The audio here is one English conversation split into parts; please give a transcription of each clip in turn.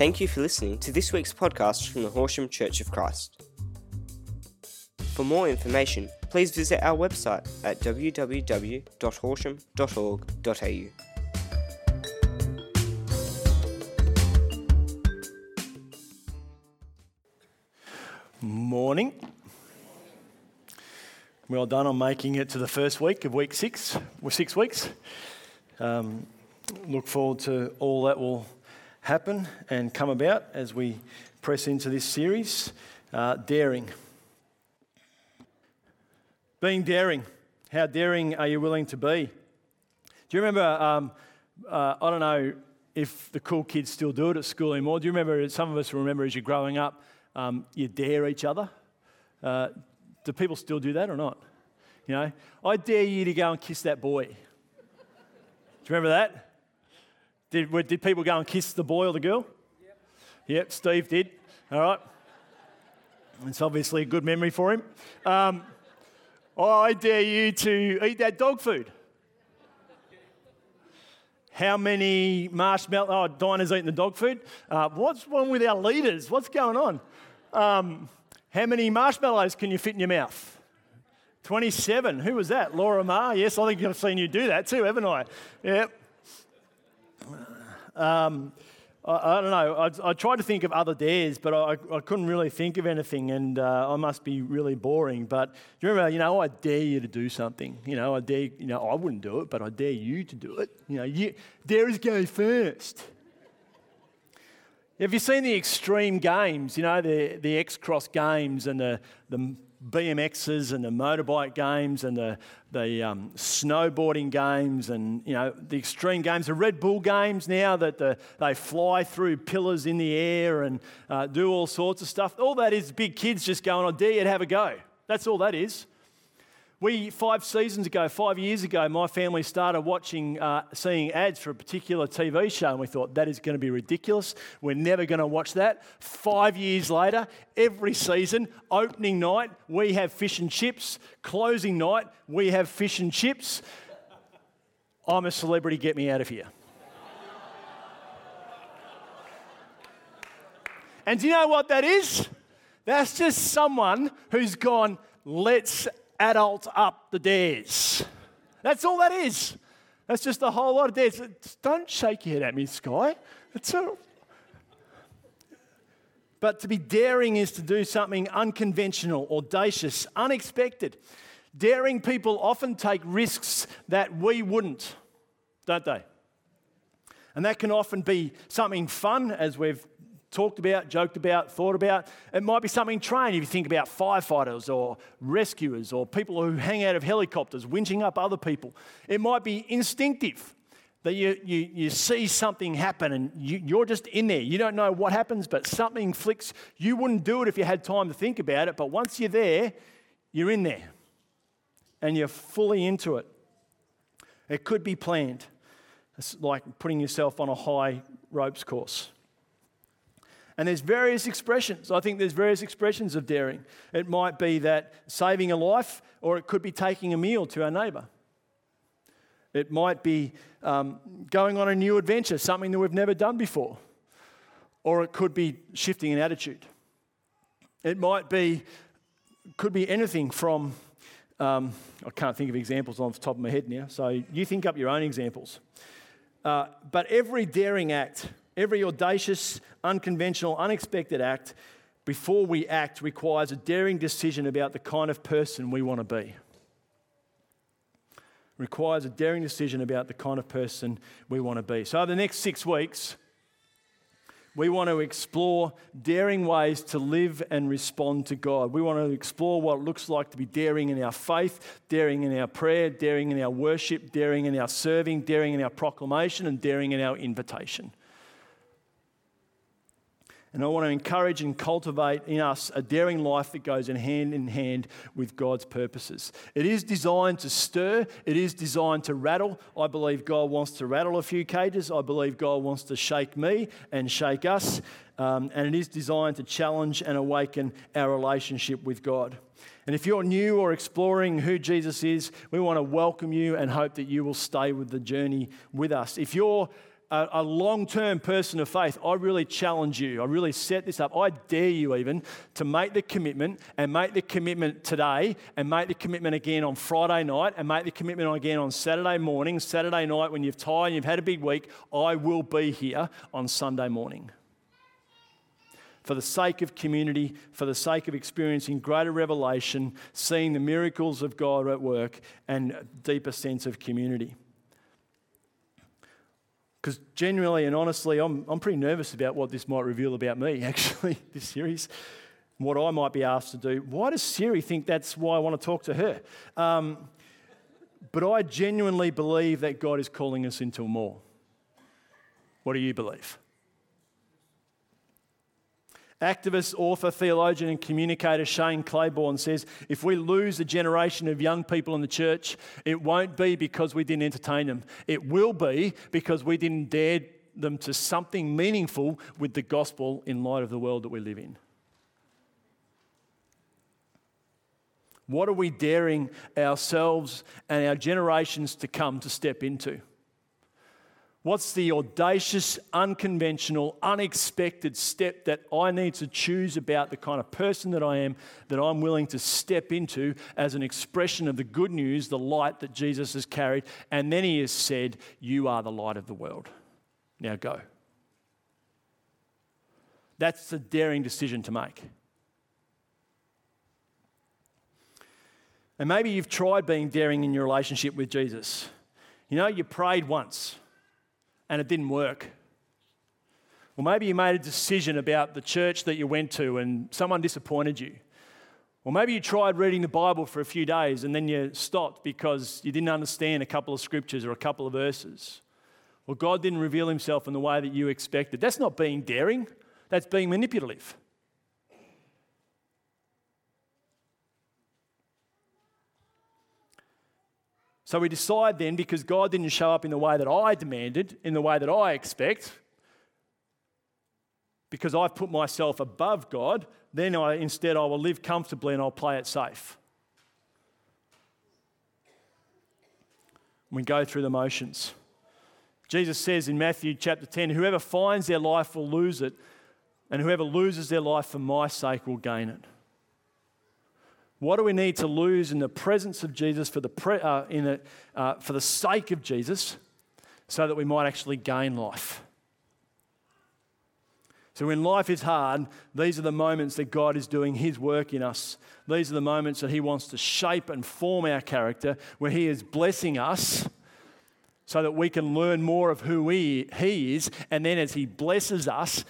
Thank you for listening to this week's podcast from the Horsham Church of Christ. For more information, please visit our website at www.horsham.org.au. Morning. Well done on making it to the first week of week six, or six weeks. Um, look forward to all that will happen and come about as we press into this series. Uh, daring. Being daring. How daring are you willing to be? Do you remember? Um, uh, I don't know if the cool kids still do it at school anymore. Do you remember? Some of us remember as you're growing up, um, you dare each other. Uh, do people still do that or not? You know, I dare you to go and kiss that boy. Do you remember that? Did, did people go and kiss the boy or the girl? Yep. Yep, Steve did. All right. It's obviously a good memory for him. Um, I dare you to eat that dog food. How many marshmallows? Oh, Dinah's eating the dog food. Uh, what's wrong with our leaders? What's going on? Um, how many marshmallows can you fit in your mouth? 27. Who was that? Laura Ma? Yes, I think I've seen you do that too, haven't I? Yep. Um, I, I, don't know. I, I, tried to think of other dares, but I, I couldn't really think of anything, and uh, I must be really boring. But you remember? You know, I dare you to do something. You know, I dare. You know, I wouldn't do it, but I dare you to do it. You know, you, dare is go first. Have you seen the extreme games? You know, the, the X Cross games and the, the BMXs and the motorbike games and the, the um, snowboarding games and, you know, the extreme games, the Red Bull games now that the, they fly through pillars in the air and uh, do all sorts of stuff. All that is big kids just going, I dare you to have a go. That's all that is. We, five seasons ago, five years ago, my family started watching, uh, seeing ads for a particular TV show, and we thought that is going to be ridiculous. We're never going to watch that. Five years later, every season, opening night, we have fish and chips. Closing night, we have fish and chips. I'm a celebrity, get me out of here. and do you know what that is? That's just someone who's gone, let's adult up the dares. That's all that is. That's just a whole lot of dares. Don't shake your head at me, Sky. It's. But to be daring is to do something unconventional, audacious, unexpected. Daring people often take risks that we wouldn't, don't they? And that can often be something fun, as we've talked about, joked about, thought about. It might be something trained if you think about firefighters or rescuers or people who hang out of helicopters, winching up other people. It might be instinctive that you, you, you see something happen and you, you're just in there. You don't know what happens, but something flicks. You wouldn't do it if you had time to think about it, but once you're there, you're in there and you're fully into it. It could be planned. It's like putting yourself on a high ropes course. And there's various expressions. I think there's various expressions of daring. It might be that saving a life, or it could be taking a meal to our neighbour. It might be um, going on a new adventure, something that we've never done before. Or it could be shifting an attitude. It might be, could be anything from, um, I can't think of examples off the top of my head now, so you think up your own examples. Uh, but every daring act Every audacious, unconventional, unexpected act before we act requires a daring decision about the kind of person we want to be. Requires a daring decision about the kind of person we want to be. So, over the next six weeks, we want to explore daring ways to live and respond to God. We want to explore what it looks like to be daring in our faith, daring in our prayer, daring in our worship, daring in our serving, daring in our proclamation, and daring in our invitation. And I want to encourage and cultivate in us a daring life that goes in hand in hand with God's purposes. It is designed to stir, it is designed to rattle. I believe God wants to rattle a few cages. I believe God wants to shake me and shake us. Um, and it is designed to challenge and awaken our relationship with God. And if you're new or exploring who Jesus is, we want to welcome you and hope that you will stay with the journey with us. If you're a, a long term person of faith, I really challenge you. I really set this up. I dare you even to make the commitment and make the commitment today and make the commitment again on Friday night and make the commitment again on Saturday morning, Saturday night when you've tired and you've had a big week. I will be here on Sunday morning for the sake of community, for the sake of experiencing greater revelation, seeing the miracles of God at work, and a deeper sense of community. Because genuinely and honestly, I'm, I'm pretty nervous about what this might reveal about me, actually, this series. What I might be asked to do. Why does Siri think that's why I want to talk to her? Um, but I genuinely believe that God is calling us into more. What do you believe? Activist, author, theologian, and communicator Shane Claiborne says if we lose a generation of young people in the church, it won't be because we didn't entertain them. It will be because we didn't dare them to something meaningful with the gospel in light of the world that we live in. What are we daring ourselves and our generations to come to step into? What's the audacious, unconventional, unexpected step that I need to choose about the kind of person that I am that I'm willing to step into as an expression of the good news, the light that Jesus has carried? And then he has said, You are the light of the world. Now go. That's a daring decision to make. And maybe you've tried being daring in your relationship with Jesus. You know, you prayed once and it didn't work. Or maybe you made a decision about the church that you went to and someone disappointed you. Or maybe you tried reading the Bible for a few days and then you stopped because you didn't understand a couple of scriptures or a couple of verses. Or God didn't reveal himself in the way that you expected. That's not being daring, that's being manipulative. So we decide then, because God didn't show up in the way that I demanded, in the way that I expect, because I've put myself above God, then I, instead I will live comfortably and I'll play it safe. We go through the motions. Jesus says in Matthew chapter 10 whoever finds their life will lose it, and whoever loses their life for my sake will gain it. What do we need to lose in the presence of Jesus for the, pre, uh, in the, uh, for the sake of Jesus so that we might actually gain life? So, when life is hard, these are the moments that God is doing His work in us. These are the moments that He wants to shape and form our character, where He is blessing us so that we can learn more of who he is. And then, as He blesses us,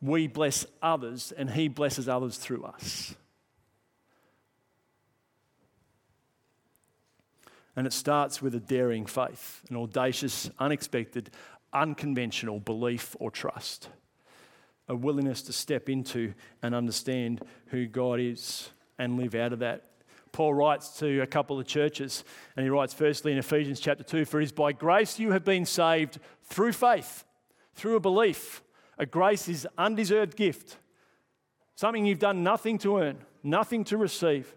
we bless others, and He blesses others through us. And it starts with a daring faith, an audacious, unexpected, unconventional belief or trust, a willingness to step into and understand who God is and live out of that. Paul writes to a couple of churches, and he writes firstly in Ephesians chapter 2 For it is by grace you have been saved through faith, through a belief. A grace is undeserved gift, something you've done nothing to earn, nothing to receive.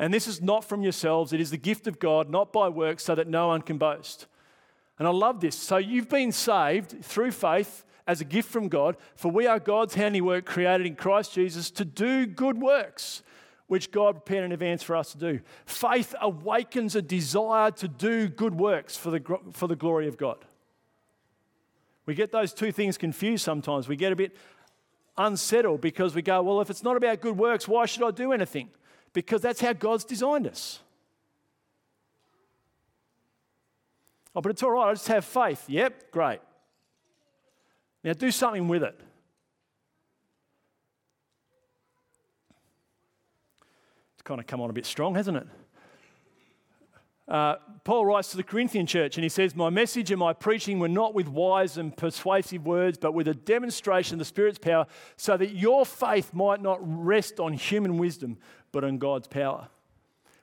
And this is not from yourselves, it is the gift of God, not by works, so that no one can boast. And I love this. So you've been saved through faith as a gift from God, for we are God's handiwork created in Christ Jesus to do good works, which God prepared in advance for us to do. Faith awakens a desire to do good works for the, for the glory of God. We get those two things confused sometimes. We get a bit unsettled because we go, well, if it's not about good works, why should I do anything? Because that's how God's designed us. Oh, but it's all right, I just have faith. Yep, great. Now do something with it. It's kind of come on a bit strong, hasn't it? Uh, Paul writes to the Corinthian church and he says, My message and my preaching were not with wise and persuasive words, but with a demonstration of the Spirit's power, so that your faith might not rest on human wisdom, but on God's power.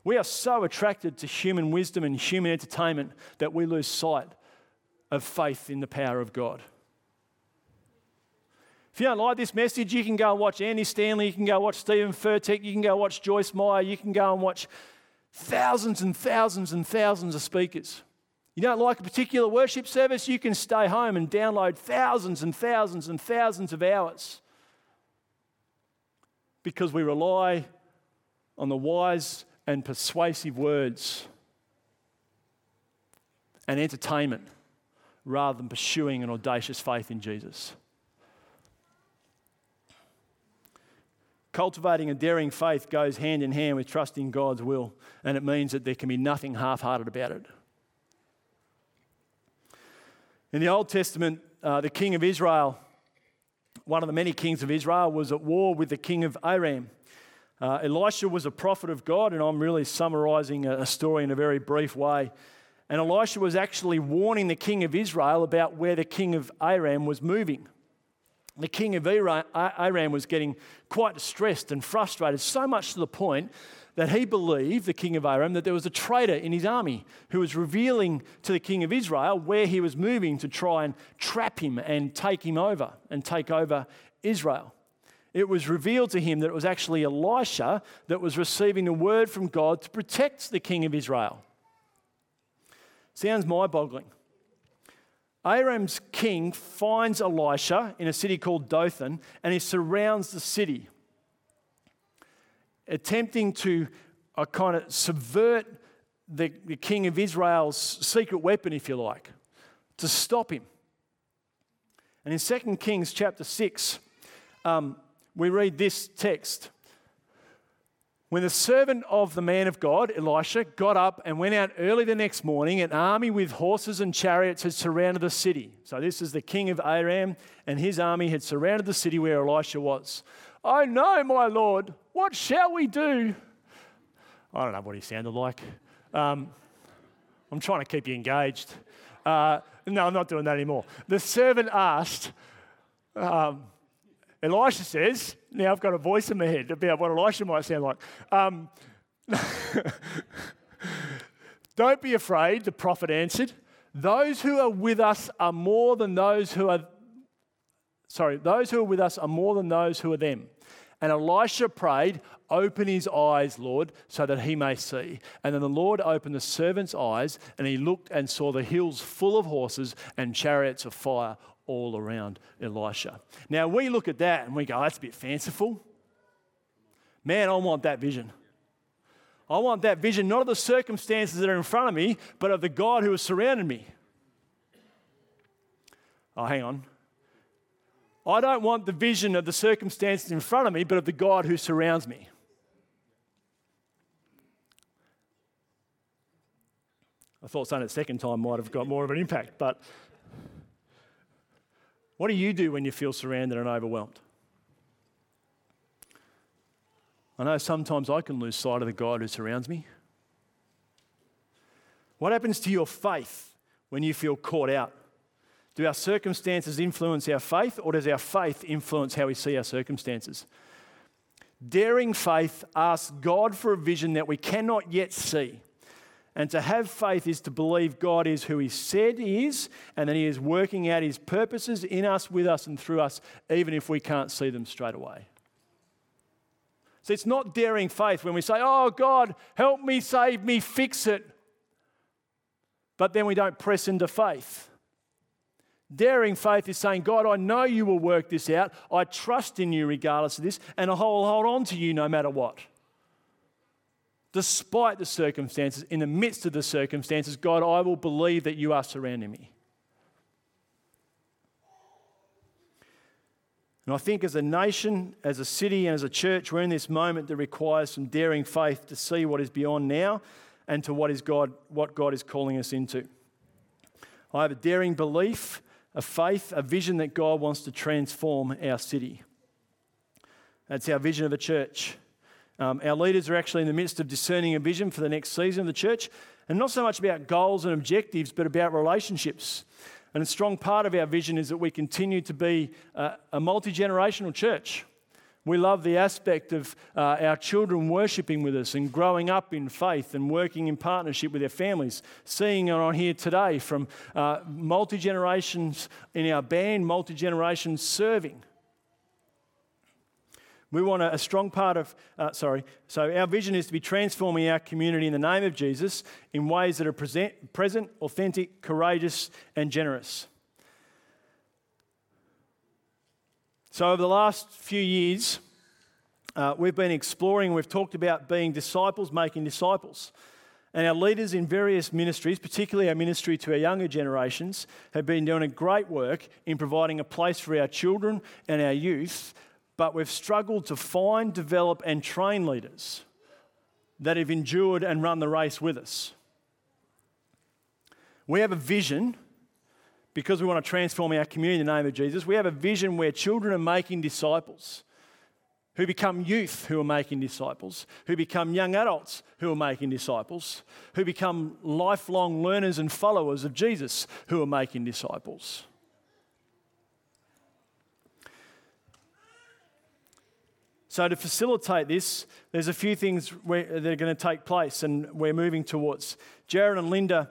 We are so attracted to human wisdom and human entertainment that we lose sight of faith in the power of God. If you don't like this message, you can go and watch Andy Stanley, you can go watch Stephen Furtick, you can go watch Joyce Meyer, you can go and watch thousands and thousands and thousands of speakers. You don't like a particular worship service? You can stay home and download thousands and thousands and thousands of hours because we rely on the wise and persuasive words and entertainment rather than pursuing an audacious faith in Jesus. Cultivating a daring faith goes hand in hand with trusting God's will, and it means that there can be nothing half hearted about it. In the Old Testament, uh, the king of Israel, one of the many kings of Israel, was at war with the king of Aram. Uh, Elisha was a prophet of God, and I'm really summarizing a, story in a very brief way. And Elisha was actually warning the king of Israel about where the king of Aram was moving. The king of Aram was getting quite distressed and frustrated, so much to the point that he believed, the king of Aram, that there was a traitor in his army who was revealing to the king of Israel where he was moving to try and trap him and take him over and take over Israel. It was revealed to him that it was actually Elisha that was receiving the word from God to protect the king of Israel. Sounds mind boggling. Aram's king finds Elisha in a city called Dothan and he surrounds the city, attempting to uh, kind of subvert the, the king of Israel's secret weapon, if you like, to stop him. And in 2 Kings chapter 6, um, we read this text. When the servant of the man of God, Elisha, got up and went out early the next morning, an army with horses and chariots had surrounded the city. So, this is the king of Aram, and his army had surrounded the city where Elisha was. Oh no, my lord, what shall we do? I don't know what he sounded like. Um, I'm trying to keep you engaged. Uh, no, I'm not doing that anymore. The servant asked, um, Elisha says, now I've got a voice in my head about what Elisha might sound like. Um, Don't be afraid, the prophet answered. Those who are with us are more than those who are, sorry, those who are with us are more than those who are them. And Elisha prayed, Open his eyes, Lord, so that he may see. And then the Lord opened the servant's eyes, and he looked and saw the hills full of horses and chariots of fire all around Elisha. Now we look at that and we go, that's a bit fanciful. Man, I want that vision. I want that vision not of the circumstances that are in front of me, but of the God who has surrounded me. Oh, hang on. I don't want the vision of the circumstances in front of me, but of the God who surrounds me. I thought saying it a second time might have got more of an impact, but what do you do when you feel surrounded and overwhelmed? I know sometimes I can lose sight of the God who surrounds me. What happens to your faith when you feel caught out? Do our circumstances influence our faith, or does our faith influence how we see our circumstances? Daring faith asks God for a vision that we cannot yet see. And to have faith is to believe God is who He said He is, and that He is working out His purposes in us, with us, and through us, even if we can't see them straight away. So it's not daring faith when we say, Oh, God, help me, save me, fix it. But then we don't press into faith. Daring faith is saying, God, I know you will work this out. I trust in you regardless of this, and I'll hold on to you no matter what despite the circumstances, in the midst of the circumstances, God, I will believe that you are surrounding me. And I think as a nation, as a city, and as a church, we're in this moment that requires some daring faith to see what is beyond now and to what is God, what God is calling us into. I have a daring belief, a faith, a vision that God wants to transform our city. That's our vision of a church. Um, our leaders are actually in the midst of discerning a vision for the next season of the church, and not so much about goals and objectives, but about relationships. And a strong part of our vision is that we continue to be uh, a multi generational church. We love the aspect of uh, our children worshipping with us and growing up in faith and working in partnership with their families. Seeing on here today from uh, multi generations in our band, multi generations serving. We want a, a strong part of, uh, sorry, so our vision is to be transforming our community in the name of Jesus in ways that are present, present authentic, courageous, and generous. So, over the last few years, uh, we've been exploring, we've talked about being disciples, making disciples. And our leaders in various ministries, particularly our ministry to our younger generations, have been doing a great work in providing a place for our children and our youth but we've struggled to find, develop, and train leaders that have endured and run the race with us. We have a vision because we want to transform our community in the name of Jesus. We have a vision where children are making disciples who become youth who are making disciples, who become young adults who are making disciples, who become lifelong learners and followers of Jesus who are making disciples. So, to facilitate this, there's a few things that are going to take place and we're moving towards. Jared and Linda,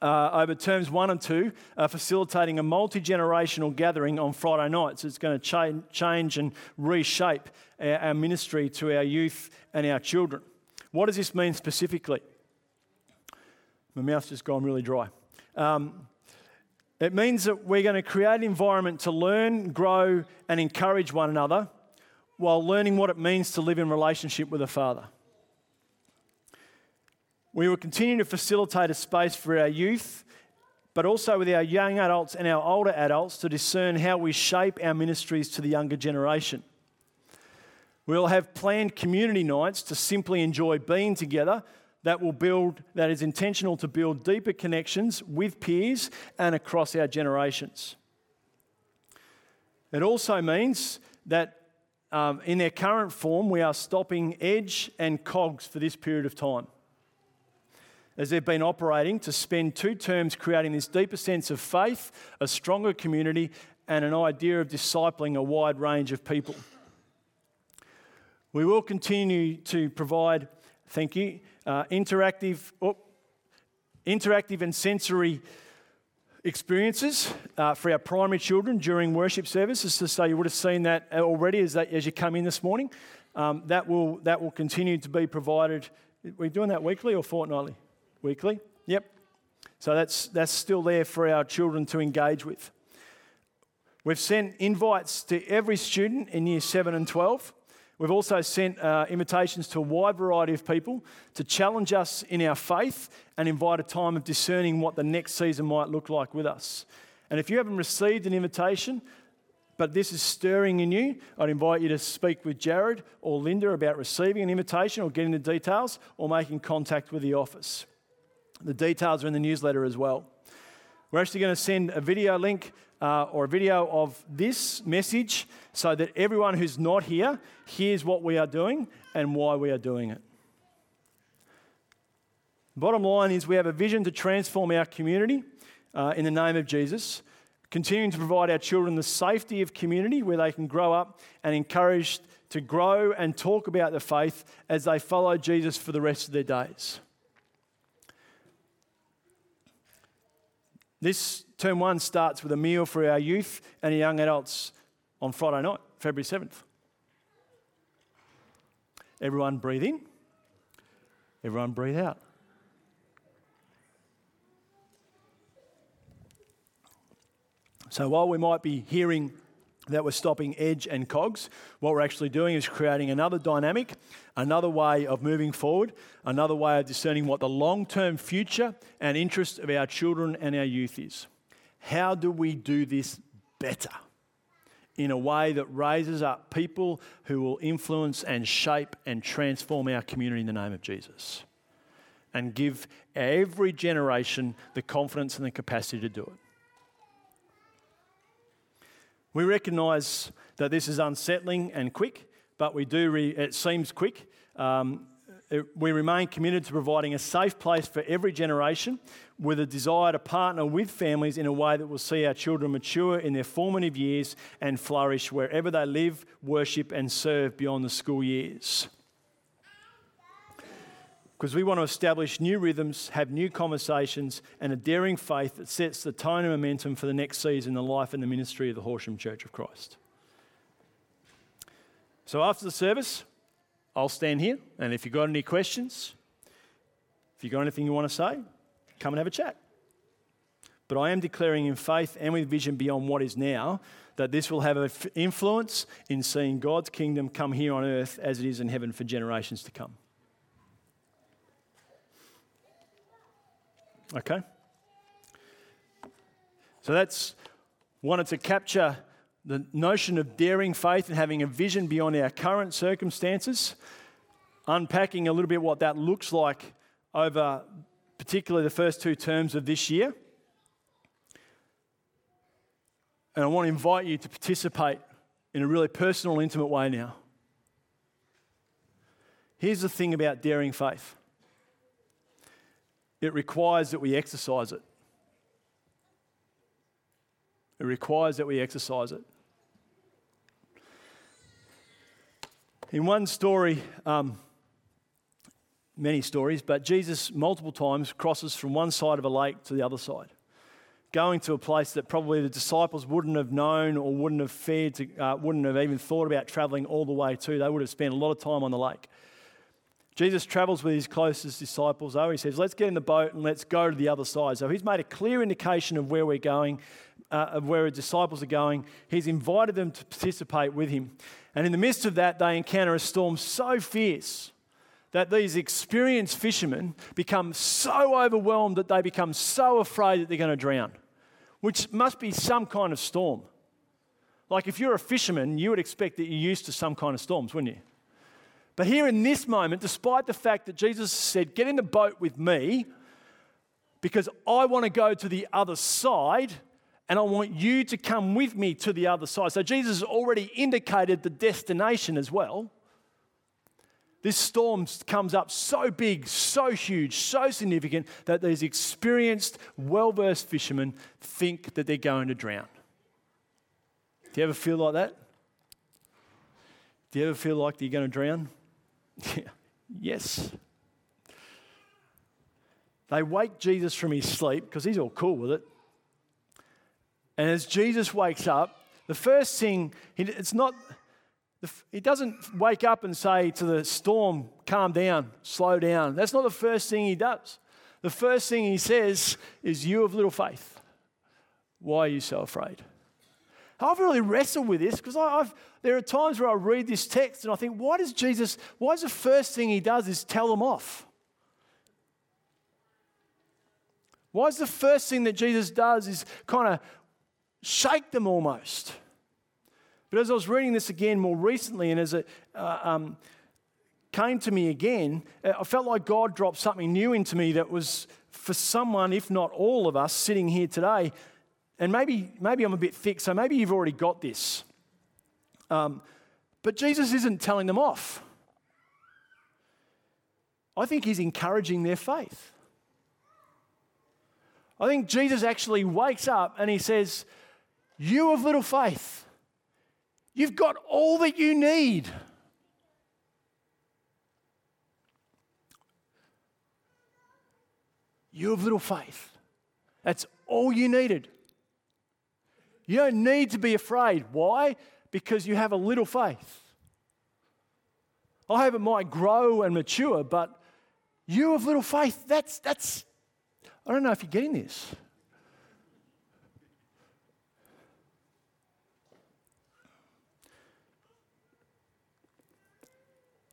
uh, over terms one and two, are facilitating a multi generational gathering on Friday nights. It's going to cha- change and reshape our, our ministry to our youth and our children. What does this mean specifically? My mouth's just gone really dry. Um, it means that we're going to create an environment to learn, grow, and encourage one another while learning what it means to live in relationship with a Father. We will continue to facilitate a space for our youth, but also with our young adults and our older adults to discern how we shape our ministries to the younger generation. We'll have planned community nights to simply enjoy being together that will build that is intentional to build deeper connections with peers and across our generations. It also means that um, in their current form, we are stopping Edge and Cogs for this period of time. As they've been operating to spend two terms creating this deeper sense of faith, a stronger community, and an idea of discipling a wide range of people. We will continue to provide, thank you, uh, interactive, oh, interactive and sensory experiences uh, for our primary children during worship services. So you would have seen that already as, that, as you come in this morning. Um, that, will, that will continue to be provided. We're we doing that weekly or fortnightly? Weekly? Yep. So that's, that's still there for our children to engage with. We've sent invites to every student in year 7 and 12. We've also sent uh, invitations to a wide variety of people to challenge us in our faith and invite a time of discerning what the next season might look like with us. And if you haven't received an invitation, but this is stirring in you, I'd invite you to speak with Jared or Linda about receiving an invitation or getting the details or making contact with the office. The details are in the newsletter as well. We're actually going to send a video link uh, or a video of this message so that everyone who's not here hears what we are doing and why we are doing it. Bottom line is, we have a vision to transform our community uh, in the name of Jesus, continuing to provide our children the safety of community where they can grow up and encouraged to grow and talk about the faith as they follow Jesus for the rest of their days. This term one starts with a meal for our youth and young adults on Friday night, February 7th. Everyone breathe in, everyone breathe out. So while we might be hearing that we're stopping edge and cogs. What we're actually doing is creating another dynamic, another way of moving forward, another way of discerning what the long term future and interest of our children and our youth is. How do we do this better? In a way that raises up people who will influence and shape and transform our community in the name of Jesus. And give every generation the confidence and the capacity to do it. We recognise that this is unsettling and quick, but we do, re- it seems quick. Um, it, we remain committed to providing a safe place for every generation with a desire to partner with families in a way that will see our children mature in their formative years and flourish wherever they live, worship, and serve beyond the school years because we want to establish new rhythms, have new conversations, and a daring faith that sets the tone and momentum for the next season in the life and the ministry of the Horsham Church of Christ. So after the service, I'll stand here, and if you've got any questions, if you've got anything you want to say, come and have a chat. But I am declaring in faith and with vision beyond what is now that this will have an influence in seeing God's kingdom come here on earth as it is in heaven for generations to come. Okay? So that's wanted to capture the notion of daring faith and having a vision beyond our current circumstances, unpacking a little bit what that looks like over particularly the first two terms of this year. And I want to invite you to participate in a really personal, intimate way now. Here's the thing about daring faith it requires that we exercise it. It requires that we exercise it. In one story, um, many stories, but Jesus multiple times crosses from one side of a lake to the other side, going to a place that probably the disciples wouldn't have known or wouldn't have fared to, uh, wouldn't have even thought about traveling all the way to. They would have spent a lot of time on the lake. Jesus travels with his closest disciples, though. He says, Let's get in the boat and let's go to the other side. So he's made a clear indication of where we're going, uh, of where his disciples are going. He's invited them to participate with him. And in the midst of that, they encounter a storm so fierce that these experienced fishermen become so overwhelmed that they become so afraid that they're going to drown, which must be some kind of storm. Like if you're a fisherman, you would expect that you're used to some kind of storms, wouldn't you? But here in this moment, despite the fact that Jesus said, Get in the boat with me because I want to go to the other side and I want you to come with me to the other side. So Jesus already indicated the destination as well. This storm comes up so big, so huge, so significant that these experienced, well versed fishermen think that they're going to drown. Do you ever feel like that? Do you ever feel like you're going to drown? yes. They wake Jesus from his sleep because he's all cool with it. And as Jesus wakes up, the first thing, it's not, he doesn't wake up and say to the storm, calm down, slow down. That's not the first thing he does. The first thing he says is, You have little faith. Why are you so afraid? I've really wrestled with this because I've, there are times where I read this text and I think, why does Jesus, why is the first thing he does is tell them off? Why is the first thing that Jesus does is kind of shake them almost? But as I was reading this again more recently and as it uh, um, came to me again, uh, I felt like God dropped something new into me that was for someone, if not all of us, sitting here today, and maybe, maybe I'm a bit thick, so maybe you've already got this. Um, but Jesus isn't telling them off. I think he's encouraging their faith. I think Jesus actually wakes up and he says, You have little faith. You've got all that you need. You have little faith. That's all you needed. You don't need to be afraid. Why? Because you have a little faith. I hope it might grow and mature, but you have little faith. That's, that's, I don't know if you're getting this.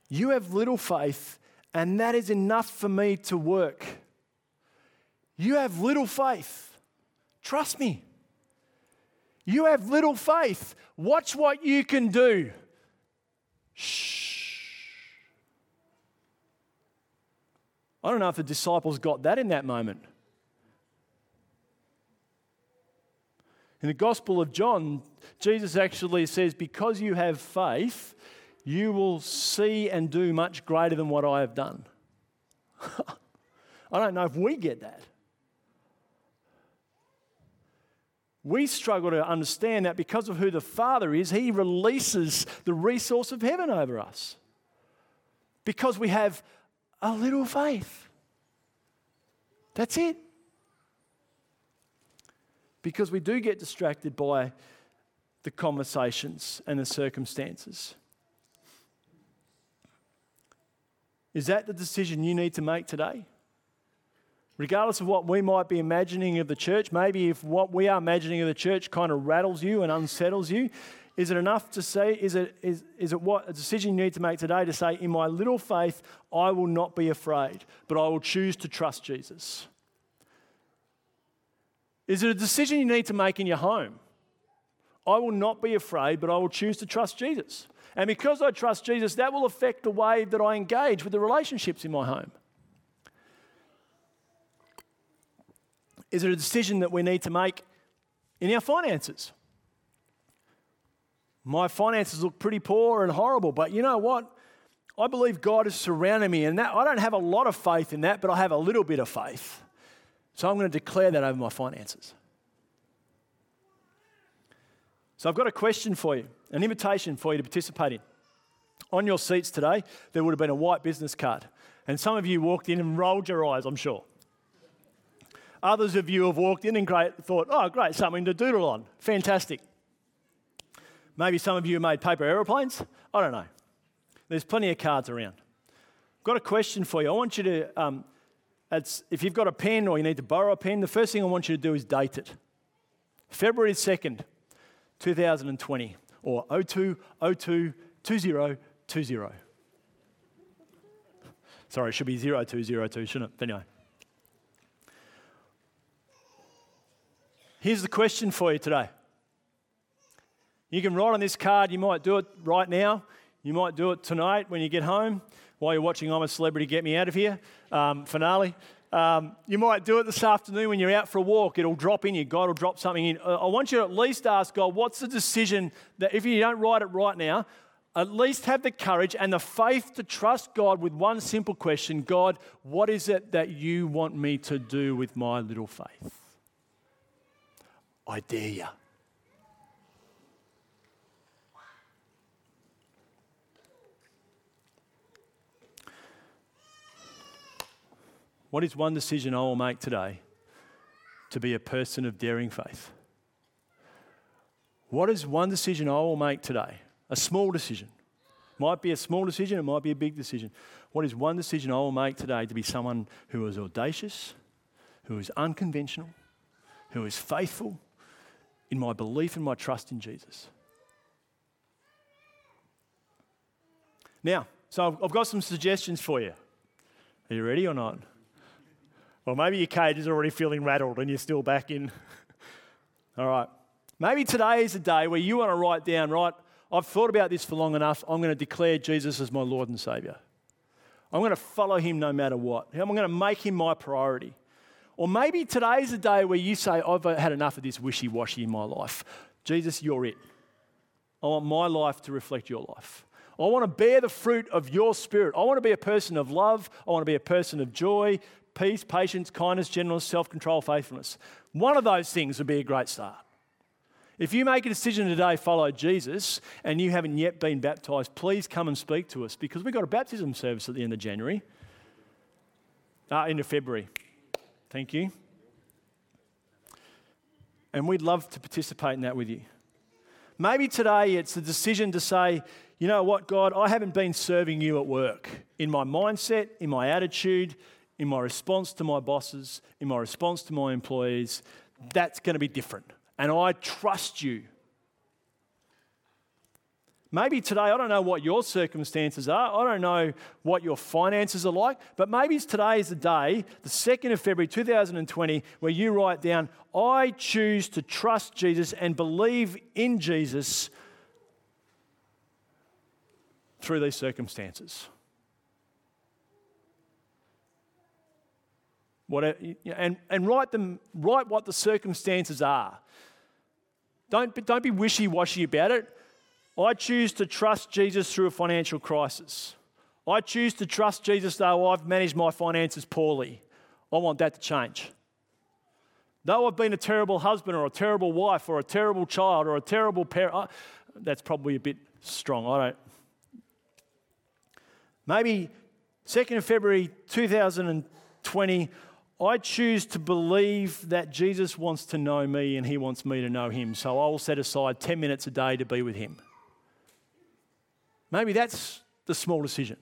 You have little faith, and that is enough for me to work. You have little faith. Trust me. You have little faith. Watch what you can do. Shh. I don't know if the disciples got that in that moment. In the Gospel of John, Jesus actually says, Because you have faith, you will see and do much greater than what I have done. I don't know if we get that. We struggle to understand that because of who the Father is, He releases the resource of heaven over us because we have a little faith. That's it. Because we do get distracted by the conversations and the circumstances. Is that the decision you need to make today? Regardless of what we might be imagining of the church, maybe if what we are imagining of the church kind of rattles you and unsettles you, is it enough to say, is it, is, is it what a decision you need to make today to say, in my little faith, I will not be afraid, but I will choose to trust Jesus? Is it a decision you need to make in your home? I will not be afraid, but I will choose to trust Jesus. And because I trust Jesus, that will affect the way that I engage with the relationships in my home. Is it a decision that we need to make in our finances? My finances look pretty poor and horrible, but you know what? I believe God has surrounded me, and that I don't have a lot of faith in that, but I have a little bit of faith. So I'm going to declare that over my finances. So I've got a question for you, an invitation for you to participate in. On your seats today, there would have been a white business card. And some of you walked in and rolled your eyes, I'm sure. Others of you have walked in and great, thought, oh, great, something to doodle on. Fantastic. Maybe some of you made paper aeroplanes. I don't know. There's plenty of cards around. I've got a question for you. I want you to, um, if you've got a pen or you need to borrow a pen, the first thing I want you to do is date it. February 2nd, 2020 or 02 02 2020. Sorry, it should be 0202, shouldn't it? But anyway. Here's the question for you today. You can write on this card, you might do it right now, you might do it tonight when you get home while you're watching I'm a Celebrity Get Me Out of Here um, finale. Um, you might do it this afternoon when you're out for a walk. It'll drop in you. God will drop something in. I want you to at least ask God, what's the decision that if you don't write it right now, at least have the courage and the faith to trust God with one simple question God, what is it that you want me to do with my little faith? I dare you. What is one decision I will make today to be a person of daring faith? What is one decision I will make today? A small decision. Might be a small decision, it might be a big decision. What is one decision I will make today to be someone who is audacious, who is unconventional, who is faithful in my belief and my trust in Jesus? Now, so I've got some suggestions for you. Are you ready or not? Or maybe your cage is already feeling rattled and you're still back in. All right. Maybe today is a day where you want to write down, right, I've thought about this for long enough. I'm going to declare Jesus as my Lord and Savior. I'm going to follow him no matter what. I'm going to make him my priority. Or maybe today is a day where you say, I've had enough of this wishy washy in my life. Jesus, you're it. I want my life to reflect your life. I want to bear the fruit of your spirit. I want to be a person of love. I want to be a person of joy, peace, patience, kindness, gentleness, self control, faithfulness. One of those things would be a great start. If you make a decision today, follow Jesus, and you haven't yet been baptized, please come and speak to us because we've got a baptism service at the end of January, uh, end of February. Thank you. And we'd love to participate in that with you. Maybe today it's a decision to say, you know what, God, I haven't been serving you at work in my mindset, in my attitude, in my response to my bosses, in my response to my employees, that's going to be different. And I trust you. Maybe today, I don't know what your circumstances are. I don't know what your finances are like. But maybe today is the day, the 2nd of February 2020, where you write down, I choose to trust Jesus and believe in Jesus through these circumstances. Whatever, and, and write, them, write what the circumstances are. Don't, don't be wishy washy about it. I choose to trust Jesus through a financial crisis. I choose to trust Jesus though I've managed my finances poorly. I want that to change. Though I've been a terrible husband or a terrible wife or a terrible child or a terrible parent, that's probably a bit strong. I don't. Maybe 2nd of February 2020, I choose to believe that Jesus wants to know me and he wants me to know him. So I will set aside 10 minutes a day to be with him. Maybe that's the small decision.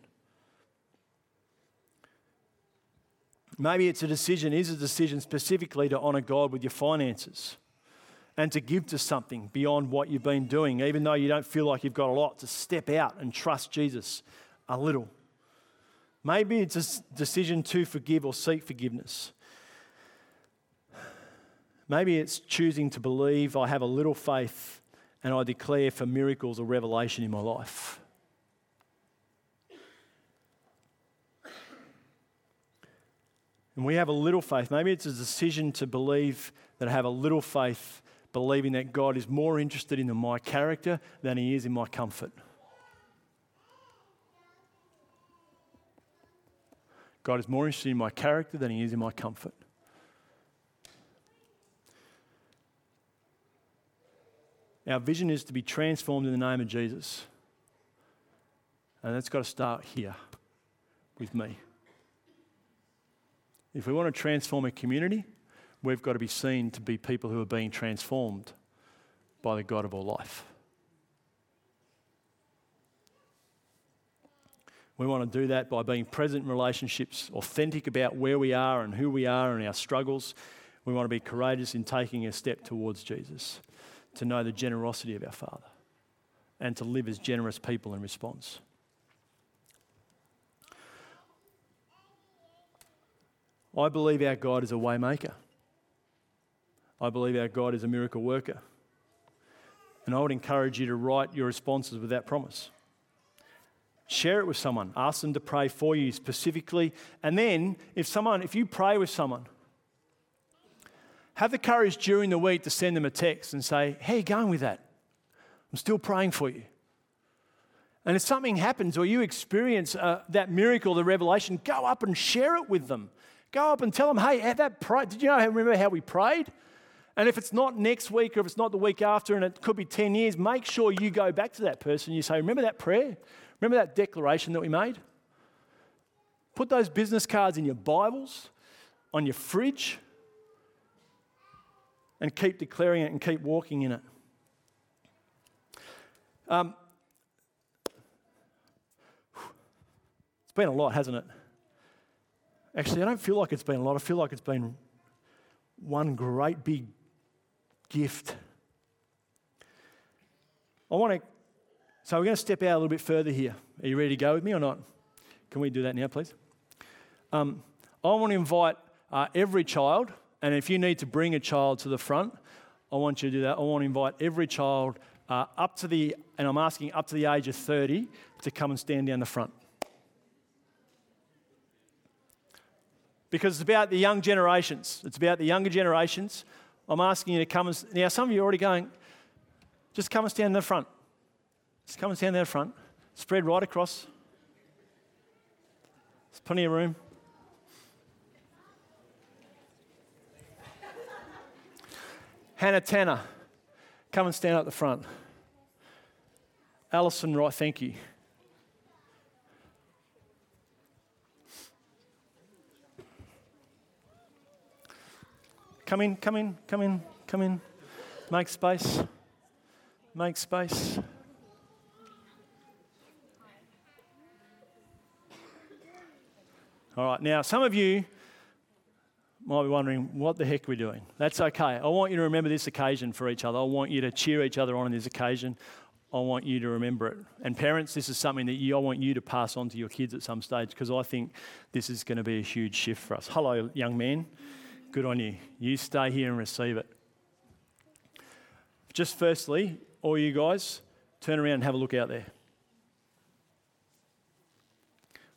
Maybe it's a decision, is a decision specifically to honour God with your finances and to give to something beyond what you've been doing, even though you don't feel like you've got a lot, to step out and trust Jesus a little. Maybe it's a decision to forgive or seek forgiveness. Maybe it's choosing to believe I have a little faith and I declare for miracles or revelation in my life. And we have a little faith. Maybe it's a decision to believe that I have a little faith, believing that God is more interested in my character than He is in my comfort. God is more interested in my character than He is in my comfort. Our vision is to be transformed in the name of Jesus. And that's got to start here with me. If we want to transform a community, we've got to be seen to be people who are being transformed by the God of all life. We want to do that by being present in relationships, authentic about where we are and who we are and our struggles. We want to be courageous in taking a step towards Jesus, to know the generosity of our Father, and to live as generous people in response. I believe our God is a waymaker. I believe our God is a miracle worker. And I would encourage you to write your responses with that promise. Share it with someone. Ask them to pray for you specifically. And then, if someone, if you pray with someone, have the courage during the week to send them a text and say, How are you going with that? I'm still praying for you. And if something happens or you experience uh, that miracle, the revelation, go up and share it with them. Go up and tell them, hey, at that pray- did you know, remember how we prayed? And if it's not next week or if it's not the week after and it could be 10 years, make sure you go back to that person. and You say, remember that prayer? Remember that declaration that we made? Put those business cards in your Bibles, on your fridge, and keep declaring it and keep walking in it. Um, it's been a lot, hasn't it? Actually, I don't feel like it's been a lot. I feel like it's been one great big gift. I want to, so we're going to step out a little bit further here. Are you ready to go with me or not? Can we do that now, please? Um, I want to invite uh, every child, and if you need to bring a child to the front, I want you to do that. I want to invite every child uh, up to the, and I'm asking up to the age of 30 to come and stand down the front. Because it's about the young generations. It's about the younger generations. I'm asking you to come and. Now, some of you are already going, just come and stand in the front. Just come and stand in the front. Spread right across. There's plenty of room. Hannah Tanner, come and stand up the front. Alison Wright, thank you. Come in, come in, come in, come in. Make space. Make space. All right, now some of you might be wondering, what the heck we're doing? That's okay. I want you to remember this occasion for each other. I want you to cheer each other on in this occasion. I want you to remember it. And parents, this is something that you, I want you to pass on to your kids at some stage because I think this is going to be a huge shift for us. Hello, young man. Good on you. You stay here and receive it. Just firstly, all you guys, turn around and have a look out there.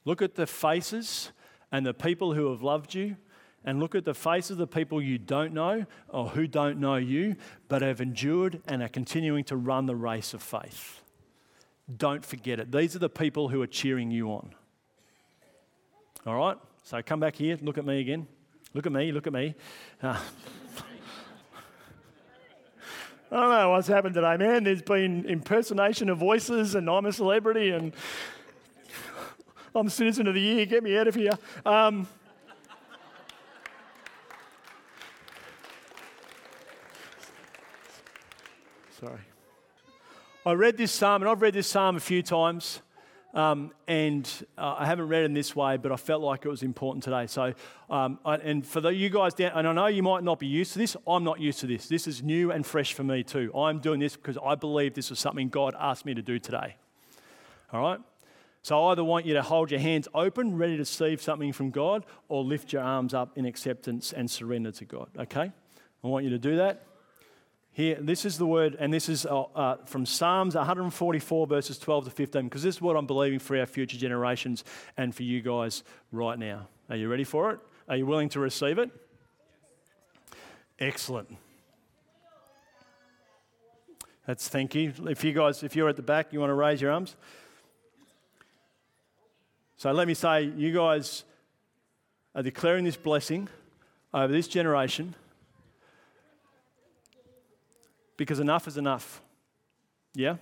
Look at the faces and the people who have loved you, and look at the faces of the people you don't know or who don't know you, but have endured and are continuing to run the race of faith. Don't forget it. These are the people who are cheering you on. All right? So come back here, look at me again. Look at me, look at me. Uh, I don't know what's happened today, man. There's been impersonation of voices, and I'm a celebrity, and I'm citizen of the year. Get me out of here. Um, sorry. I read this psalm, and I've read this psalm a few times. Um, and uh, I haven't read it in this way, but I felt like it was important today. So, um, I, and for the, you guys down, and I know you might not be used to this, I'm not used to this. This is new and fresh for me too. I'm doing this because I believe this is something God asked me to do today. All right? So I either want you to hold your hands open, ready to receive something from God, or lift your arms up in acceptance and surrender to God. Okay? I want you to do that. Here, this is the word, and this is uh, uh, from Psalms 144, verses 12 to 15, because this is what I'm believing for our future generations and for you guys right now. Are you ready for it? Are you willing to receive it? Excellent. That's thank you. If you guys, if you're at the back, you want to raise your arms. So let me say, you guys are declaring this blessing over this generation because enough is enough. Yeah?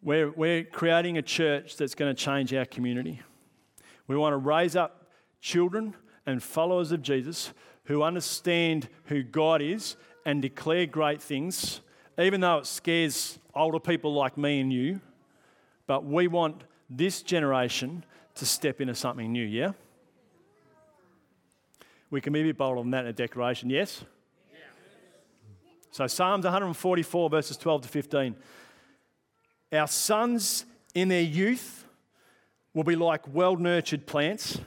We're, we're creating a church that's going to change our community. We want to raise up children and followers of Jesus who understand who God is and declare great things, even though it scares older people like me and you. But we want this generation to step into something new, yeah? We can maybe bolder than that in a declaration, yes? So, Psalms 144, verses 12 to 15. Our sons in their youth will be like well nurtured plants,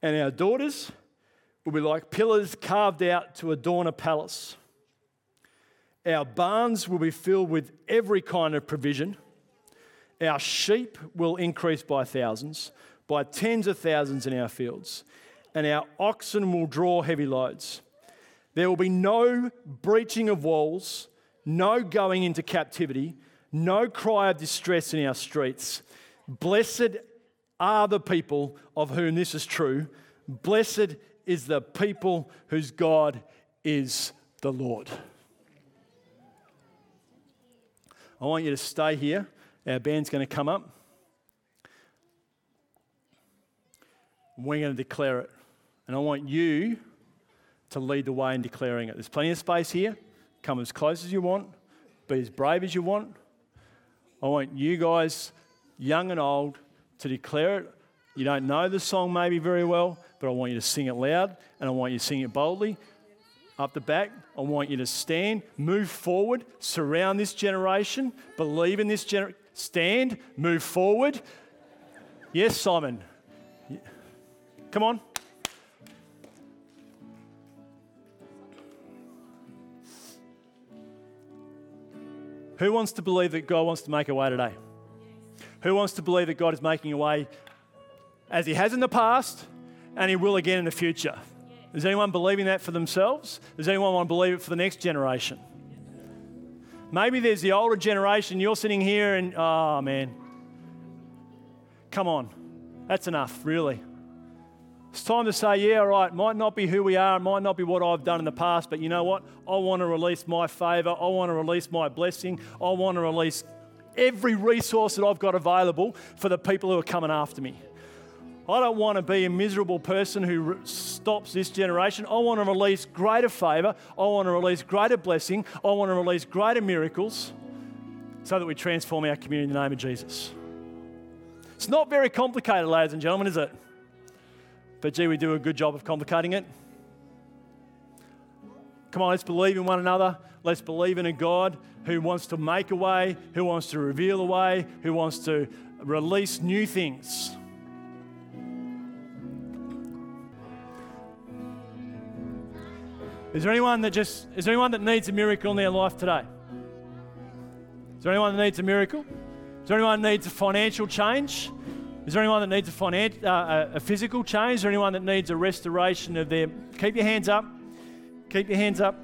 and our daughters will be like pillars carved out to adorn a palace. Our barns will be filled with every kind of provision. Our sheep will increase by thousands by tens of thousands in our fields, and our oxen will draw heavy loads. There will be no breaching of walls, no going into captivity, no cry of distress in our streets. Blessed are the people of whom this is true. Blessed is the people whose God is the Lord. I want you to stay here. Our band's going to come up. We're going to declare it. And I want you to lead the way in declaring it. There's plenty of space here. Come as close as you want, be as brave as you want. I want you guys, young and old, to declare it. You don't know the song maybe very well, but I want you to sing it loud and I want you to sing it boldly. Up the back, I want you to stand, move forward, surround this generation, believe in this generation. Stand, move forward. Yes, Simon. Come on. Who wants to believe that God wants to make a way today? Who wants to believe that God is making a way as He has in the past and He will again in the future? Is anyone believing that for themselves? Does anyone want to believe it for the next generation? Maybe there's the older generation, you're sitting here and, oh man, come on, that's enough, really. It's time to say, yeah, all right, might not be who we are, might not be what I've done in the past, but you know what? I want to release my favor. I want to release my blessing. I want to release every resource that I've got available for the people who are coming after me. I don't want to be a miserable person who stops this generation. I want to release greater favor. I want to release greater blessing. I want to release greater miracles so that we transform our community in the name of Jesus. It's not very complicated, ladies and gentlemen, is it? But gee, we do a good job of complicating it. Come on, let's believe in one another. Let's believe in a God who wants to make a way, who wants to reveal a way, who wants to release new things. Is there anyone that just is there anyone that needs a miracle in their life today? Is there anyone that needs a miracle? Is there anyone that needs a financial change? Is there anyone that needs a, finan- uh, a physical change? Is there anyone that needs a restoration of their. Keep your hands up. Keep your hands up.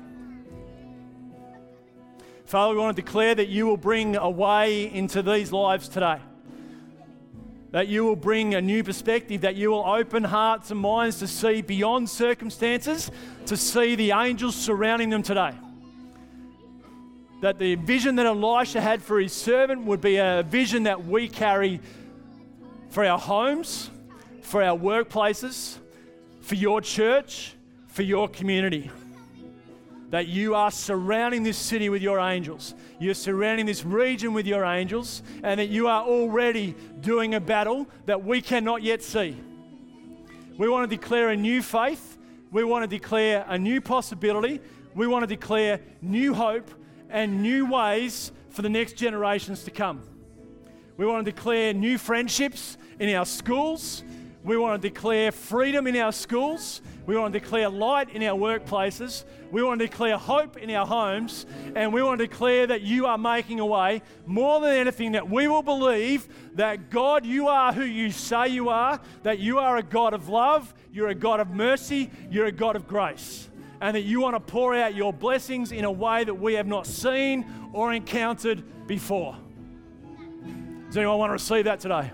Father, we want to declare that you will bring a way into these lives today. That you will bring a new perspective, that you will open hearts and minds to see beyond circumstances, to see the angels surrounding them today. That the vision that Elisha had for his servant would be a vision that we carry for our homes, for our workplaces, for your church, for your community. that you are surrounding this city with your angels. You're surrounding this region with your angels, and that you are already doing a battle that we cannot yet see. We want to declare a new faith. We want to declare a new possibility. We want to declare new hope and new ways for the next generations to come. We want to declare new friendships in our schools. We want to declare freedom in our schools. We want to declare light in our workplaces. We want to declare hope in our homes. And we want to declare that you are making a way more than anything, that we will believe that God, you are who you say you are, that you are a God of love, you're a God of mercy, you're a God of grace. And that you want to pour out your blessings in a way that we have not seen or encountered before. Does anyone want to receive that today?